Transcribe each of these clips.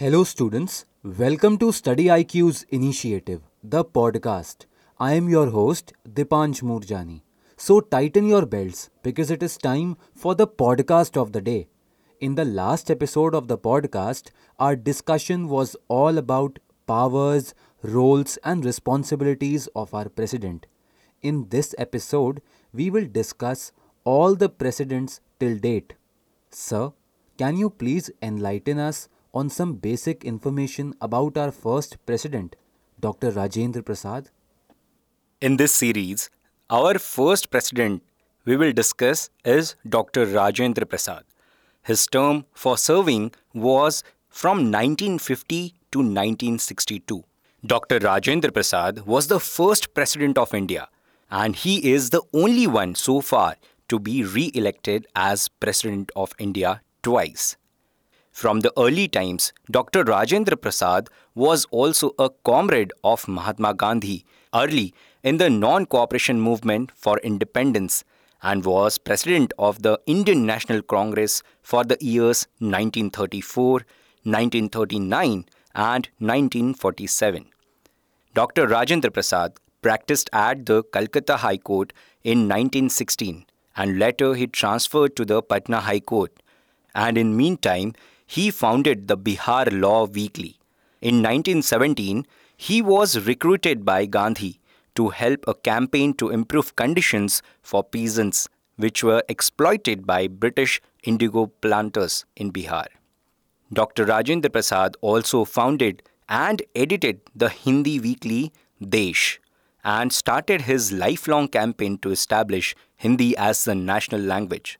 Hello, students. Welcome to Study IQ's initiative, the podcast. I am your host, Dipanj Murjani. So, tighten your belts because it is time for the podcast of the day. In the last episode of the podcast, our discussion was all about powers, roles, and responsibilities of our president. In this episode, we will discuss all the presidents till date. Sir, can you please enlighten us on some basic information about our first president, Dr. Rajendra Prasad? In this series, our first president we will discuss is Dr. Rajendra Prasad. His term for serving was from 1950 to 1962. Dr. Rajendra Prasad was the first president of India, and he is the only one so far to be re elected as President of India twice. From the early times, Dr. Rajendra Prasad was also a comrade of Mahatma Gandhi early in the non cooperation movement for independence and was president of the Indian National Congress for the years 1934, 1939, and 1947. Dr. Rajendra Prasad practiced at the Calcutta High Court in 1916 and later he transferred to the Patna High Court. And in meantime, he founded the Bihar Law Weekly. In 1917, he was recruited by Gandhi to help a campaign to improve conditions for peasants which were exploited by British indigo planters in Bihar. Dr. Rajendra Prasad also founded and edited the Hindi weekly Desh and started his lifelong campaign to establish Hindi as the national language.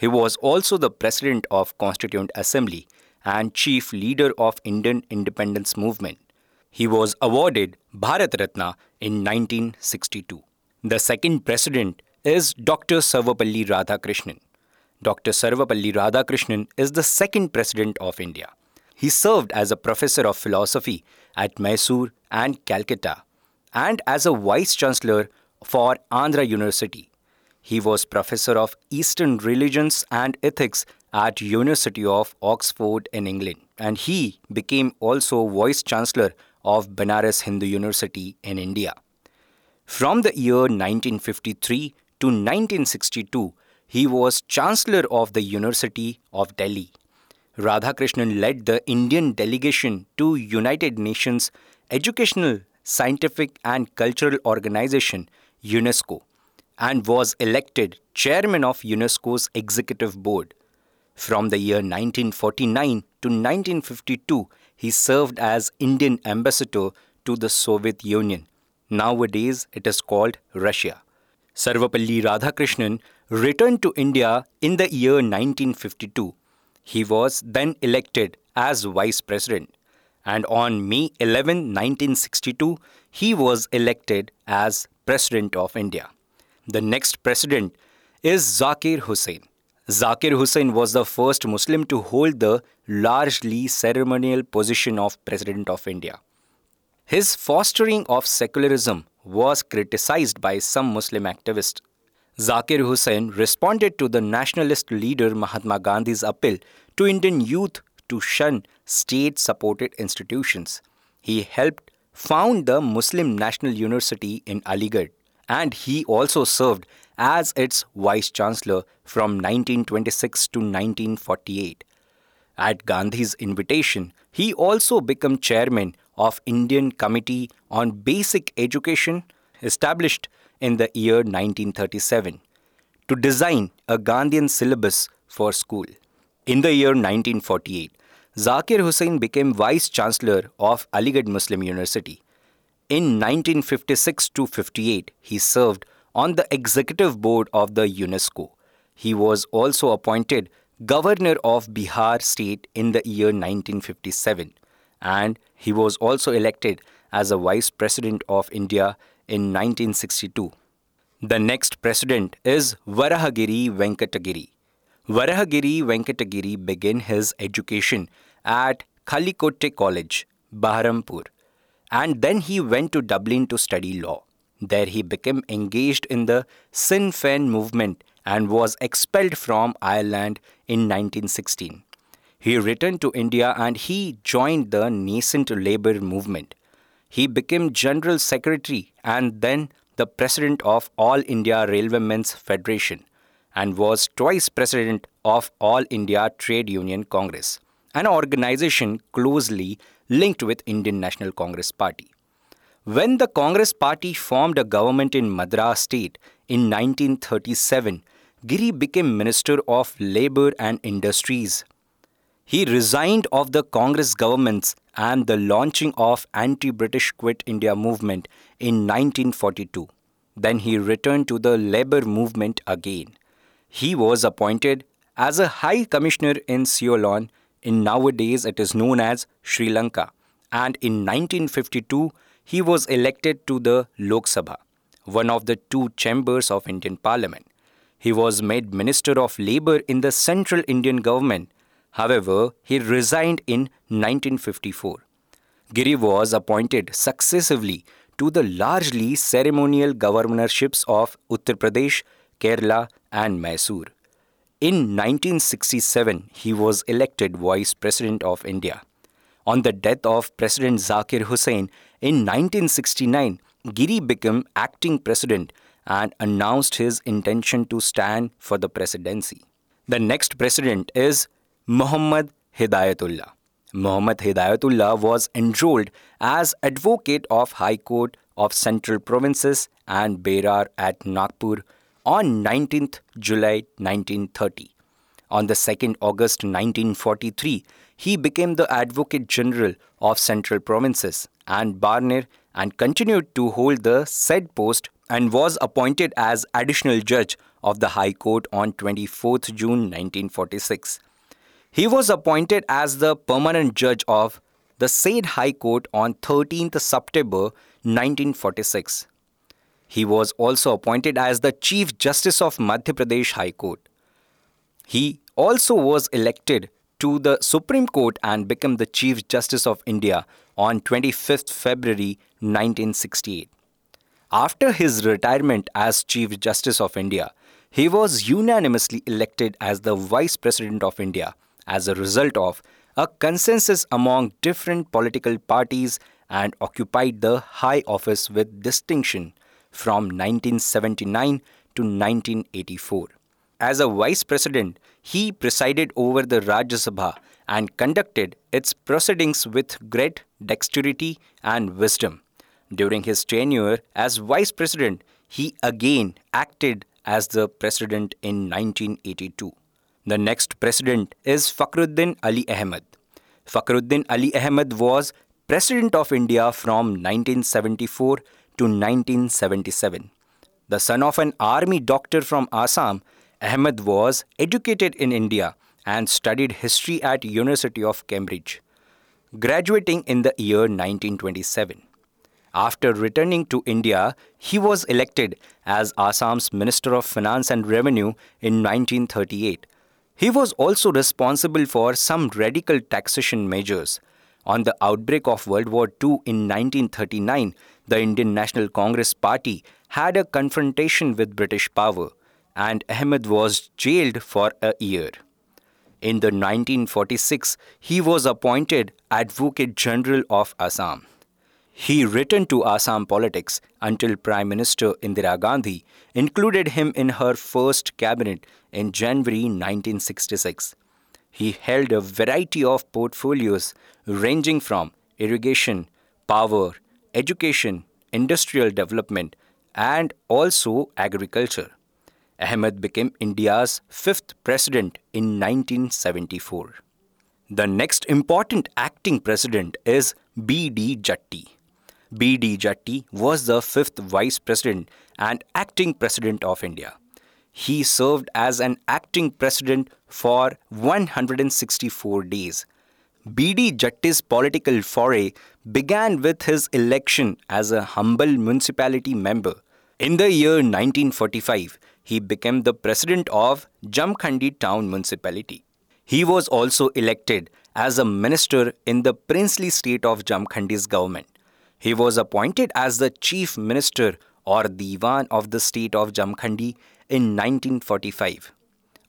He was also the president of Constituent Assembly and chief leader of Indian independence movement. He was awarded Bharat Ratna in 1962. The second president is Dr. Sarvapalli Radhakrishnan. Dr. Sarvapalli Radhakrishnan is the second president of India. He served as a professor of philosophy at Mysore and Calcutta and as a vice chancellor for Andhra University. He was professor of Eastern religions and ethics at University of Oxford in England and he became also vice chancellor of Banaras Hindu University in India. From the year 1953 to 1962, he was Chancellor of the University of Delhi. Radhakrishnan led the Indian delegation to United Nations Educational, Scientific and Cultural Organization UNESCO and was elected chairman of UNESCO's executive board. From the year 1949 to 1952, he served as Indian ambassador to the Soviet Union. Nowadays, it is called Russia. Sarvapalli Radhakrishnan returned to India in the year 1952. He was then elected as vice president, and on May 11, 1962, he was elected as president of India. The next president is Zakir Hussain. Zakir Hussain was the first Muslim to hold the largely ceremonial position of President of India. His fostering of secularism was criticized by some Muslim activists. Zakir Hussain responded to the nationalist leader Mahatma Gandhi's appeal to Indian youth to shun state supported institutions. He helped found the Muslim National University in Aligarh and he also served as its vice chancellor from 1926 to 1948. At Gandhi's invitation, he also became chairman of Indian Committee on Basic Education established in the year 1937 to design a Gandhian syllabus for school. In the year 1948, Zakir Hussain became vice chancellor of Aligarh Muslim University. In 1956 to 58, he served on the executive board of the UNESCO. He was also appointed governor of Bihar state in the year 1957 and he was also elected as a vice president of India in 1962. The next president is Varahagiri Venkata Giri. Varahagiri Venkata Giri began his education at Khalikote College, Baharampur, and then he went to Dublin to study law. There he became engaged in the Sinn Féin movement and was expelled from Ireland in 1916. He returned to India and he joined the nascent labor movement. He became General Secretary and then the President of All India Railwaymen's Federation and was twice President of All India Trade Union Congress, an organization closely linked with Indian National Congress Party. When the Congress Party formed a government in Madras state in 1937, Giri became Minister of Labour and Industries. He resigned of the Congress governments and the launching of anti-British Quit India movement in 1942. Then he returned to the labor movement again. He was appointed as a High Commissioner in Ceylon, in nowadays it is known as Sri Lanka, and in 1952 he was elected to the Lok Sabha, one of the two chambers of Indian Parliament. He was made Minister of Labour in the Central Indian Government. However, he resigned in 1954. Giri was appointed successively to the largely ceremonial governorships of Uttar Pradesh, Kerala, and Mysore. In 1967, he was elected Vice President of India. On the death of President Zakir Hussain in 1969, Giri became acting president and announced his intention to stand for the presidency. The next president is Muhammad Hidayatullah. Muhammad Hidayatullah was enrolled as advocate of High Court of Central Provinces and Berar at Nagpur on 19th July 1930. On the 2nd August 1943, he became the Advocate General of Central Provinces and Berar and continued to hold the said post and was appointed as additional judge of the High Court on 24th June 1946. He was appointed as the permanent judge of the said High Court on 13th September 1946. He was also appointed as the Chief Justice of Madhya Pradesh High Court. He also was elected to the Supreme Court and became the Chief Justice of India on 25th February 1968. After his retirement as Chief Justice of India, he was unanimously elected as the Vice President of India as a result of a consensus among different political parties and occupied the high office with distinction from 1979 to 1984. As a vice president, he presided over the Rajya Sabha and conducted its proceedings with great dexterity and wisdom. During his tenure as vice president, he again acted as the president in 1982. The next president is Fakhruddin Ali Ahmed. Fakhruddin Ali Ahmed was President of India from 1974 to 1977. The son of an army doctor from Assam, Ahmed was educated in India and studied history at University of Cambridge, graduating in the year 1927. After returning to India, he was elected as Assam's Minister of Finance and Revenue in 1938. He was also responsible for some radical taxation measures. On the outbreak of World War II in 1939, the Indian National Congress Party had a confrontation with British power and Ahmed was jailed for a year. In the 1946, he was appointed Advocate General of Assam. He returned to Assam politics until Prime Minister Indira Gandhi included him in her first cabinet in January 1966. He held a variety of portfolios ranging from irrigation, power, education, industrial development, and also agriculture. Ahmed became India's fifth president in 1974. The next important acting president is B.D. Jatti. B.D. Jatti was the fifth vice president and acting president of India. He served as an acting president for 164 days. B.D. Jatti's political foray began with his election as a humble municipality member. In the year 1945, he became the president of Jamkhandi town municipality. He was also elected as a minister in the princely state of Jamkhandi's government. He was appointed as the chief minister or diwan of the state of Jamkhandi in 1945.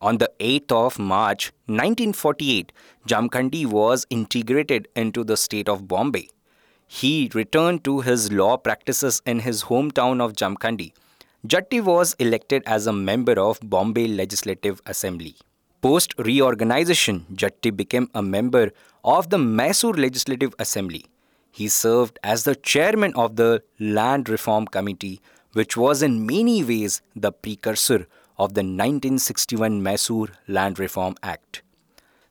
On the 8th of March 1948, Jamkhandi was integrated into the state of Bombay. He returned to his law practices in his hometown of Jamkhandi. Jatti was elected as a member of Bombay Legislative Assembly. Post reorganization, Jatti became a member of the Mysore Legislative Assembly. He served as the chairman of the Land Reform Committee, which was in many ways the precursor of the 1961 Mysore Land Reform Act.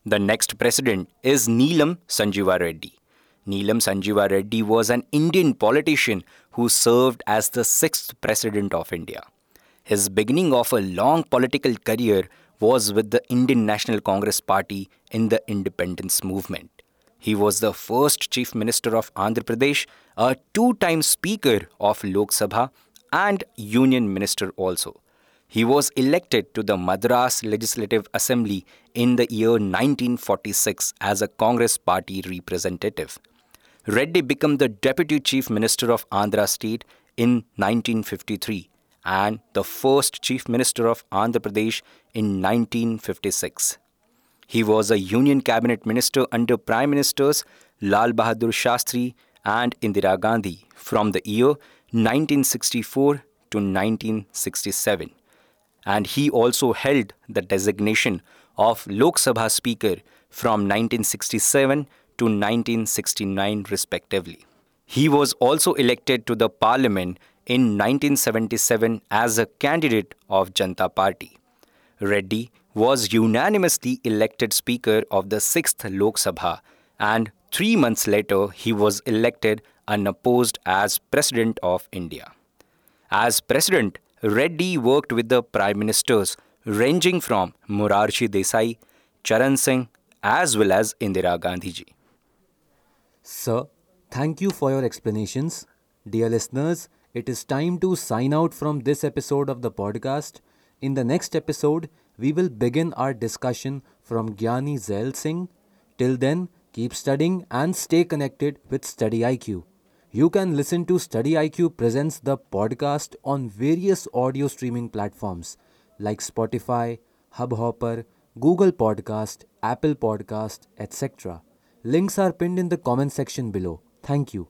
The next president is Neelam Sanjiva Reddy. Neelam Sanjiva Reddy was an Indian politician who served as the sixth president of India. His beginning of a long political career was with the Indian National Congress Party in the independence movement. He was the first Chief Minister of Andhra Pradesh, a two time Speaker of Lok Sabha, and Union Minister also. He was elected to the Madras Legislative Assembly in the year 1946 as a Congress Party representative. Reddy became the Deputy Chief Minister of Andhra State in 1953 and the first Chief Minister of Andhra Pradesh in 1956. He was a Union Cabinet Minister under Prime Ministers Lal Bahadur Shastri and Indira Gandhi from the year 1964 to 1967. And he also held the designation of Lok Sabha Speaker from 1967 to 1969, respectively. He was also elected to the parliament in 1977 as a candidate of Janata Party. Reddy was unanimously elected Speaker of the 6th Lok Sabha, and three months later, he was elected unopposed as President of India. As President, Reddy worked with the Prime Ministers ranging from Morarji Desai, Charan Singh, as well as Indira Gandhi ji. Sir, thank you for your explanations. Dear listeners, it is time to sign out from this episode of the podcast. In the next episode, we will begin our discussion from Gyani Zail Singh. Till then, keep studying and stay connected with Study IQ. You can listen to Study IQ presents the podcast on various audio streaming platforms like Spotify, Hubhopper, Google Podcast, Apple Podcast, etc. Links are pinned in the comment section below. Thank you.